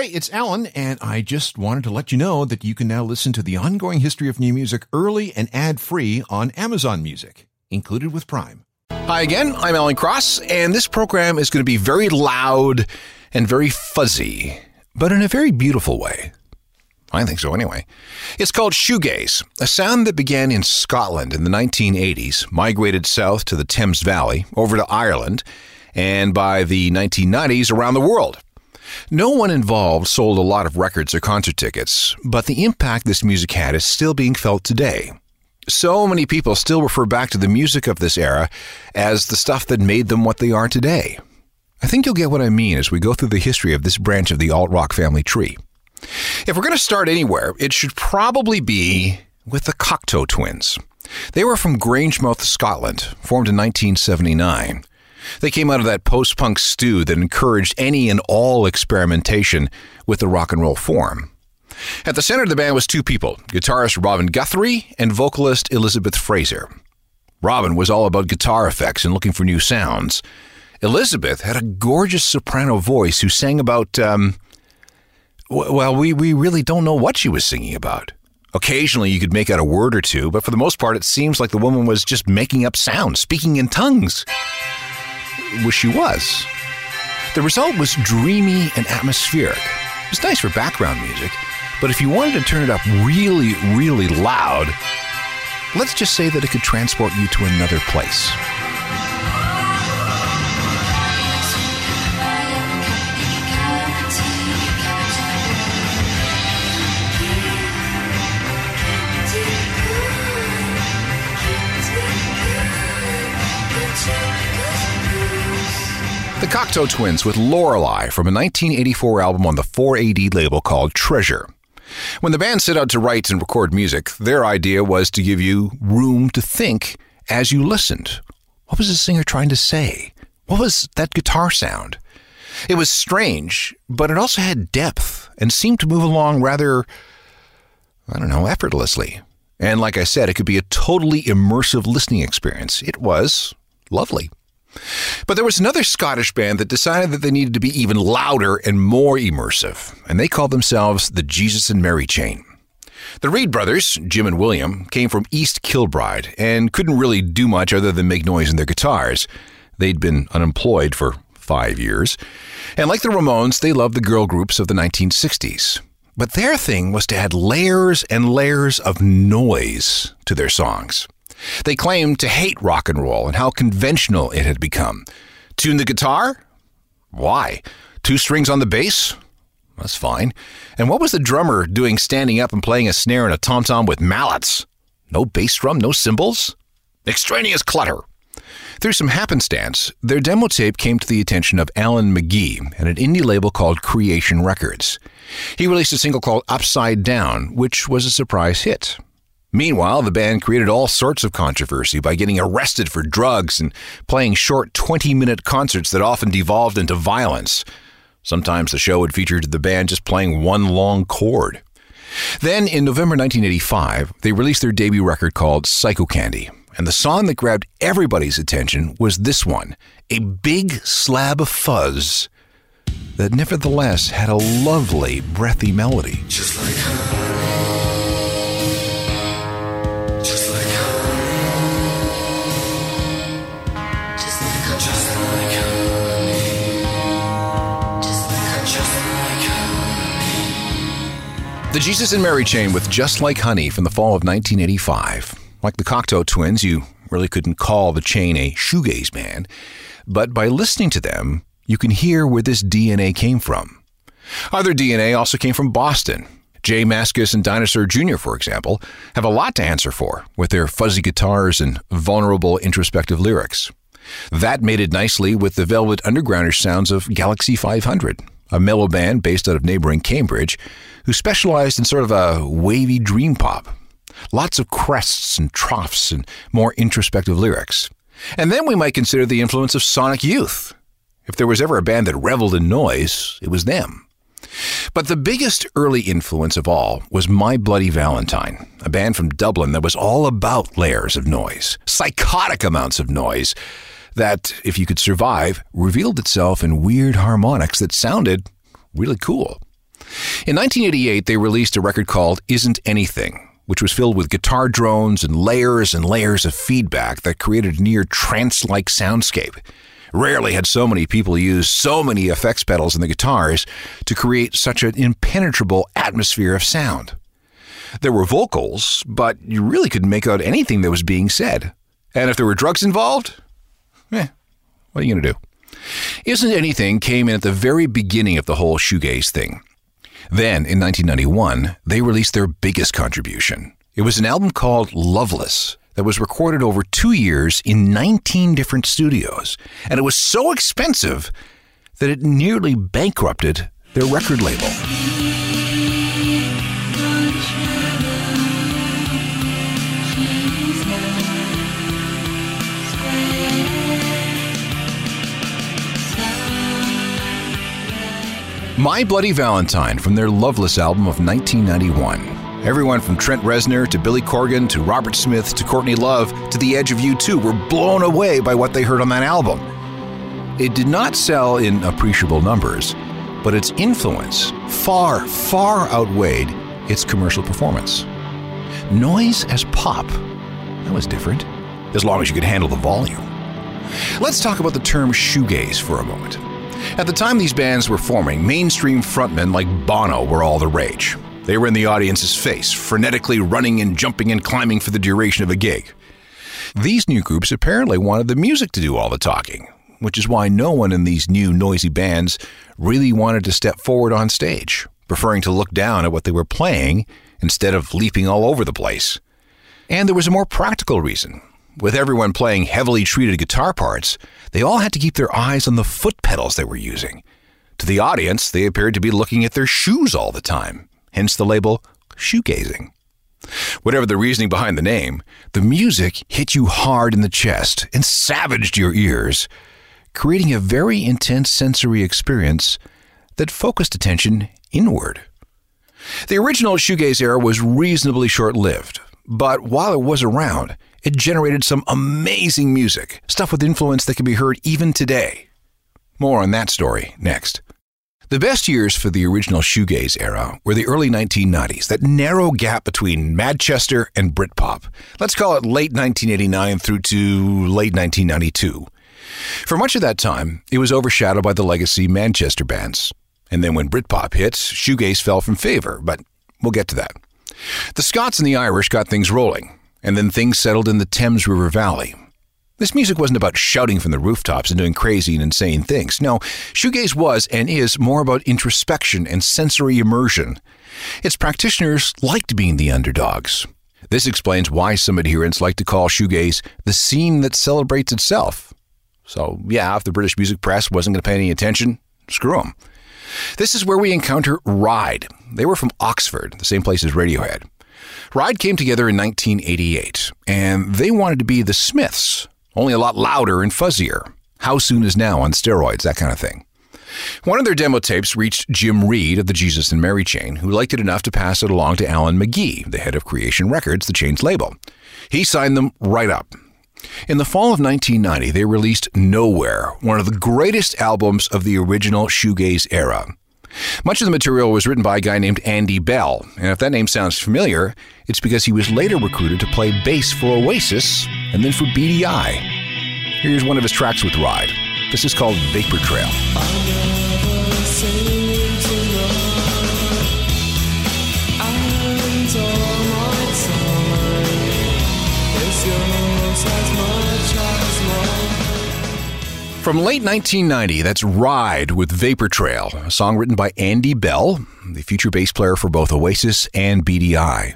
Hey, it's Alan, and I just wanted to let you know that you can now listen to the ongoing history of new music early and ad free on Amazon Music, included with Prime. Hi again, I'm Alan Cross, and this program is going to be very loud and very fuzzy, but in a very beautiful way. I think so anyway. It's called shoegaze, a sound that began in Scotland in the 1980s, migrated south to the Thames Valley, over to Ireland, and by the 1990s around the world. No one involved sold a lot of records or concert tickets, but the impact this music had is still being felt today. So many people still refer back to the music of this era as the stuff that made them what they are today. I think you'll get what I mean as we go through the history of this branch of the alt rock family tree. If we're going to start anywhere, it should probably be with the Cocteau twins. They were from Grangemouth, Scotland, formed in 1979. They came out of that post punk stew that encouraged any and all experimentation with the rock and roll form. At the center of the band was two people guitarist Robin Guthrie and vocalist Elizabeth Fraser. Robin was all about guitar effects and looking for new sounds. Elizabeth had a gorgeous soprano voice who sang about, um, well, we, we really don't know what she was singing about. Occasionally you could make out a word or two, but for the most part it seems like the woman was just making up sounds, speaking in tongues was she was. The result was dreamy and atmospheric. It was nice for background music, but if you wanted to turn it up really, really loud, let's just say that it could transport you to another place. Cocteau Twins with Lorelei from a 1984 album on the 4AD label called Treasure. When the band set out to write and record music, their idea was to give you room to think as you listened. What was the singer trying to say? What was that guitar sound? It was strange, but it also had depth and seemed to move along rather, I don't know, effortlessly. And like I said, it could be a totally immersive listening experience. It was lovely. But there was another Scottish band that decided that they needed to be even louder and more immersive, and they called themselves the Jesus and Mary Chain. The Reid brothers, Jim and William, came from East Kilbride and couldn't really do much other than make noise in their guitars. They'd been unemployed for five years. And like the Ramones, they loved the girl groups of the 1960s. But their thing was to add layers and layers of noise to their songs. They claimed to hate rock and roll and how conventional it had become. Tune the guitar? Why? Two strings on the bass? That's fine. And what was the drummer doing standing up and playing a snare and a tom tom with mallets? No bass drum, no cymbals? Extraneous clutter. Through some happenstance, their demo tape came to the attention of Alan McGee at an indie label called Creation Records. He released a single called Upside Down, which was a surprise hit. Meanwhile, the band created all sorts of controversy by getting arrested for drugs and playing short 20 minute concerts that often devolved into violence. Sometimes the show would feature the band just playing one long chord. Then, in November 1985, they released their debut record called Psychocandy, and the song that grabbed everybody's attention was this one a big slab of fuzz that nevertheless had a lovely, breathy melody. The Jesus and Mary chain with Just Like Honey from the fall of 1985. Like the Cocteau twins, you really couldn't call the chain a shoegaze band, but by listening to them, you can hear where this DNA came from. Other DNA also came from Boston. J Mascis and Dinosaur Jr., for example, have a lot to answer for with their fuzzy guitars and vulnerable introspective lyrics. That mated nicely with the Velvet Undergroundish sounds of Galaxy 500, a mellow band based out of neighboring Cambridge who specialized in sort of a wavy dream pop. Lots of crests and troughs and more introspective lyrics. And then we might consider the influence of Sonic Youth. If there was ever a band that reveled in noise, it was them. But the biggest early influence of all was My Bloody Valentine, a band from Dublin that was all about layers of noise, psychotic amounts of noise, that, if you could survive, revealed itself in weird harmonics that sounded really cool. In 1988, they released a record called Isn't Anything, which was filled with guitar drones and layers and layers of feedback that created a near trance like soundscape. Rarely had so many people used so many effects pedals in the guitars to create such an impenetrable atmosphere of sound. There were vocals, but you really couldn't make out anything that was being said. And if there were drugs involved, eh, what are you going to do? Isn't Anything came in at the very beginning of the whole shoegaze thing. Then, in 1991, they released their biggest contribution. It was an album called Loveless that was recorded over two years in 19 different studios, and it was so expensive that it nearly bankrupted their record label. My Bloody Valentine from their Loveless album of 1991. Everyone from Trent Reznor to Billy Corgan to Robert Smith to Courtney Love to The Edge of U2 were blown away by what they heard on that album. It did not sell in appreciable numbers, but its influence far, far outweighed its commercial performance. Noise as pop, that was different, as long as you could handle the volume. Let's talk about the term shoegaze for a moment. At the time these bands were forming, mainstream frontmen like Bono were all the rage. They were in the audience's face, frenetically running and jumping and climbing for the duration of a gig. These new groups apparently wanted the music to do all the talking, which is why no one in these new noisy bands really wanted to step forward on stage, preferring to look down at what they were playing instead of leaping all over the place. And there was a more practical reason. With everyone playing heavily treated guitar parts, they all had to keep their eyes on the foot pedals they were using. To the audience, they appeared to be looking at their shoes all the time, hence the label shoegazing. Whatever the reasoning behind the name, the music hit you hard in the chest and savaged your ears, creating a very intense sensory experience that focused attention inward. The original shoegaze era was reasonably short lived, but while it was around, it generated some amazing music, stuff with influence that can be heard even today. More on that story next. The best years for the original shoegaze era were the early 1990s, that narrow gap between Manchester and Britpop. Let's call it late 1989 through to late 1992. For much of that time, it was overshadowed by the legacy Manchester bands. And then when Britpop hit, shoegaze fell from favor, but we'll get to that. The Scots and the Irish got things rolling and then things settled in the Thames River Valley. This music wasn't about shouting from the rooftops and doing crazy and insane things. No, shoegaze was and is more about introspection and sensory immersion. Its practitioners liked being the underdogs. This explains why some adherents like to call shoegaze the scene that celebrates itself. So, yeah, if the British music press wasn't going to pay any attention, screw them. This is where we encounter Ride. They were from Oxford, the same place as Radiohead. Ride came together in 1988, and they wanted to be the Smiths, only a lot louder and fuzzier. How soon is now on steroids, that kind of thing. One of their demo tapes reached Jim Reid of the Jesus and Mary chain, who liked it enough to pass it along to Alan McGee, the head of Creation Records, the chain's label. He signed them right up. In the fall of 1990, they released Nowhere, one of the greatest albums of the original shoegaze era. Much of the material was written by a guy named Andy Bell, and if that name sounds familiar, it's because he was later recruited to play bass for Oasis and then for Beady Eye. Here's one of his tracks with Ride. This is called Vapor Trail. From late 1990, that's Ride with Vapor Trail, a song written by Andy Bell, the future bass player for both Oasis and Beady Eye.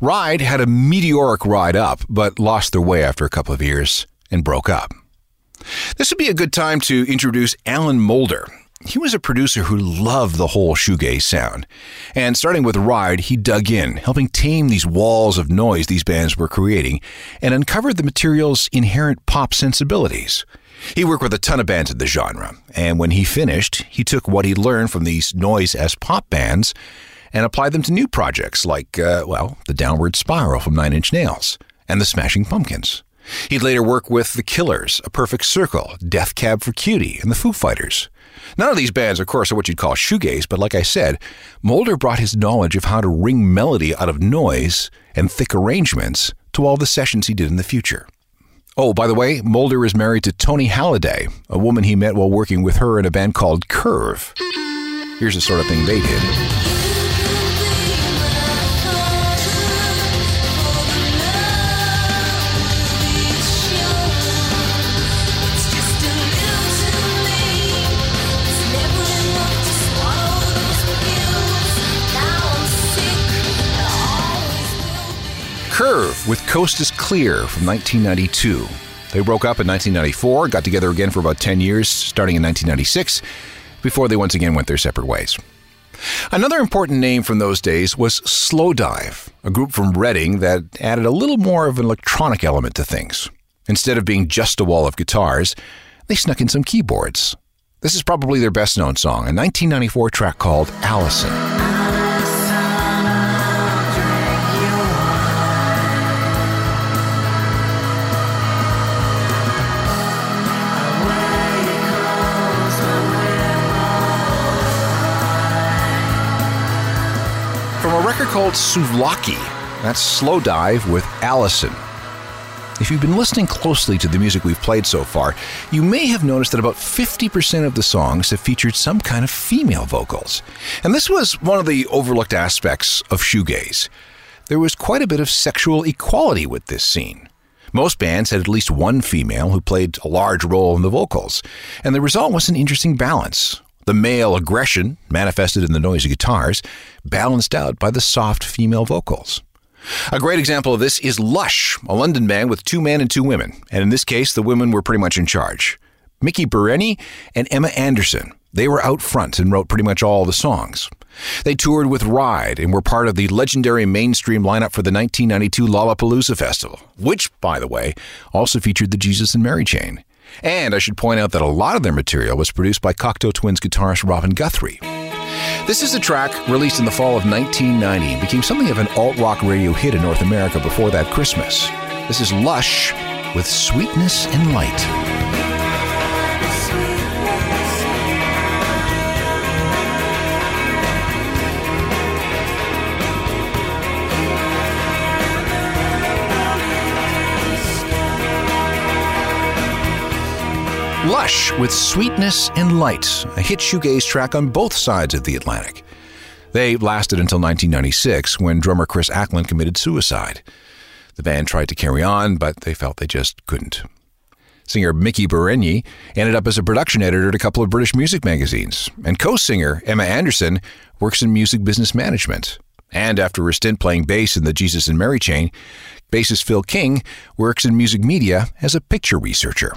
Ride had a meteoric ride up, but lost their way after a couple of years and broke up. This would be a good time to introduce Alan Moulder. He was a producer who loved the whole shoegaze sound. And starting with Ride, he dug in, helping tame these walls of noise these bands were creating, and uncovered the material's inherent pop sensibilities. He worked with a ton of bands in the genre, and when he finished, he took what he learned from these noise as pop bands and applied them to new projects like, uh, well, the Downward Spiral from Nine Inch Nails and the Smashing Pumpkins. He'd later work with The Killers, A Perfect Circle, Death Cab for Cutie, and the Foo Fighters. None of these bands, of course, are what you'd call shoegaze, but like I said, Moulder brought his knowledge of how to wring melody out of noise and thick arrangements to all the sessions he did in the future. Oh, by the way, Moulder is married to Toni Halliday, a woman he met while working with her in a band called Curve. Here's the sort of thing they did. Curve with Coast is Clear from 1992. They broke up in 1994, got together again for about 10 years, starting in 1996, before they once again went their separate ways. Another important name from those days was Slowdive, a group from Reading that added a little more of an electronic element to things. Instead of being just a wall of guitars, they snuck in some keyboards. This is probably their best known song, a 1994 track called Alison. Called Souvlaki. That's Slowdive with Alison. If you've been listening closely to the music we've played so far, you may have noticed that about 50% of the songs have featured some kind of female vocals. And this was one of the overlooked aspects of shoegaze. There was quite a bit of sexual equality with this scene. Most bands had at least one female who played a large role in the vocals, and the result was an interesting balance. The male aggression, manifested in the noisy guitars, balanced out by the soft female vocals. A great example of this is Lush, a London band with two men and two women, and in this case, the women were pretty much in charge. Miki Berenyi and Emma Anderson. They were out front and wrote pretty much all the songs. They toured with Ride and were part of the legendary mainstream lineup for the 1992 Lollapalooza Festival, which, by the way, also featured the Jesus and Mary chain. And I should point out that a lot of their material was produced by Cocteau Twins guitarist Robin Guthrie. This is a track released in the fall of 1990 and became something of an alt rock radio hit in North America before that Christmas. This is Lush with Sweetness and Light. Lush with Sweetness and Light, a hit shoegaze track on both sides of the Atlantic. They lasted until 1996 when drummer Chris Acland committed suicide. The band tried to carry on, but they felt they just couldn't. Singer Miki Berenyi ended up as a production editor at a couple of British music magazines, and co singer Emma Anderson works in music business management. And after a stint playing bass in the Jesus and Mary chain, bassist Phil King works in music media as a picture researcher.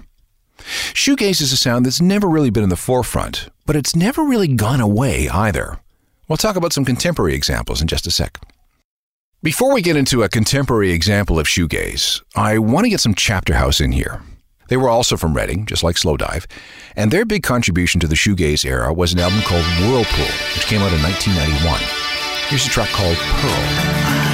Shoegaze is a sound that's never really been in the forefront, but it's never really gone away either. We'll talk about some contemporary examples in just a sec. Before we get into a contemporary example of shoegaze, I want to get some Chapterhouse in here. They were also from Reading, just like Slowdive, and their big contribution to the shoegaze era was an album called Whirlpool, which came out in 1991. Here's a track called Pearl.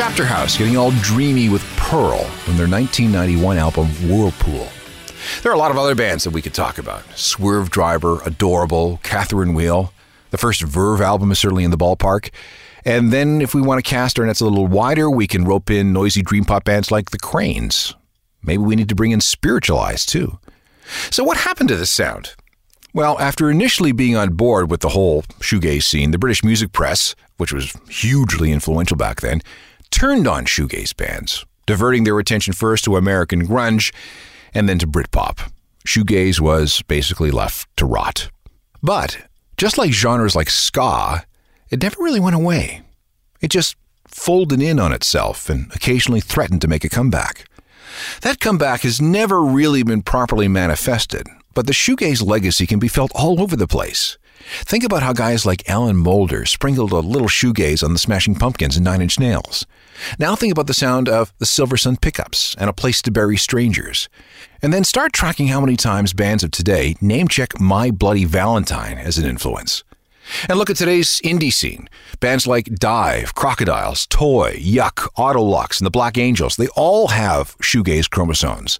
Chapterhouse getting all dreamy with Pearl from their 1991 album Whirlpool. There are a lot of other bands that we could talk about Swervedriver, Adorable, Catherine Wheel. The first Verve album is certainly in the ballpark. And then, if we want to cast our nets a little wider, we can rope in noisy dream pop bands like the Cranes. Maybe we need to bring in Spiritualized too. So, what happened to this sound? Well, after initially being on board with the whole shoegaze scene, the British music press, which was hugely influential back then, turned on shoegaze bands, diverting their attention first to American grunge and then to Britpop. Shoegaze was basically left to rot. But just like genres like ska, it never really went away. It just folded in on itself and occasionally threatened to make a comeback. That comeback has never really been properly manifested, but the shoegaze legacy can be felt all over the place. Think about how guys like Alan Moulder sprinkled a little shoegaze on the Smashing Pumpkins and Nine Inch Nails. Now think about the sound of the Silversun Pickups and A Place to Bury Strangers. And then start tracking how many times bands of today name check My Bloody Valentine as an influence. And look at today's indie scene. Bands like DIIV, Crocodiles, Toy, Yuck, Autolux, and the Black Angels, they all have shoegaze chromosomes.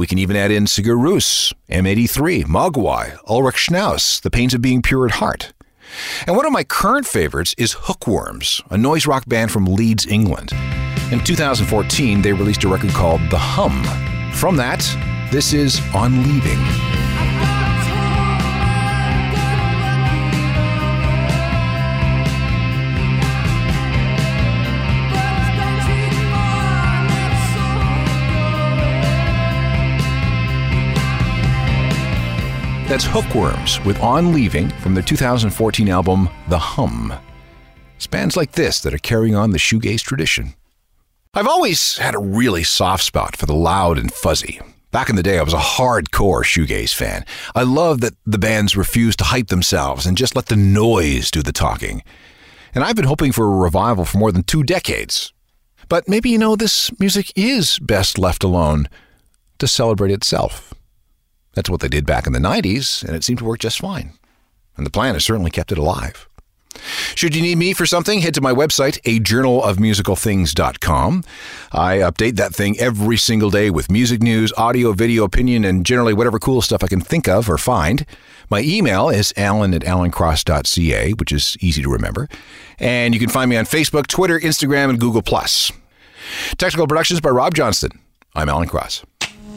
We can even add in Sigur Rós, M83, Mogwai, Ulrich Schnauss, The Pains of Being Pure at Heart. And one of my current favorites is Hookworms, a noise rock band from Leeds, England. In 2014, they released a record called The Hum. From that, this is On Leaving. That's Hookworms with On Leaving from their 2014 album The Hum. It's bands like this that are carrying on the shoegaze tradition. I've always had a really soft spot for the loud and fuzzy. Back in the day, I was a hardcore shoegaze fan. I loved that the bands refused to hype themselves and just let the noise do the talking. And I've been hoping for a revival for more than two decades. But maybe you know this music is best left alone to celebrate itself. That's what they did back in the 90s, and it seemed to work just fine. And the plan has certainly kept it alive. Should you need me for something, head to my website, ajournalofmusicalthings.com. I update that thing every single day with music news, audio, video, opinion, and generally whatever cool stuff I can think of or find. My email is alan at alancross.ca, which is easy to remember. And you can find me on Facebook, Twitter, Instagram, and Google+. Technical productions by Rob Johnston. I'm Alan Cross.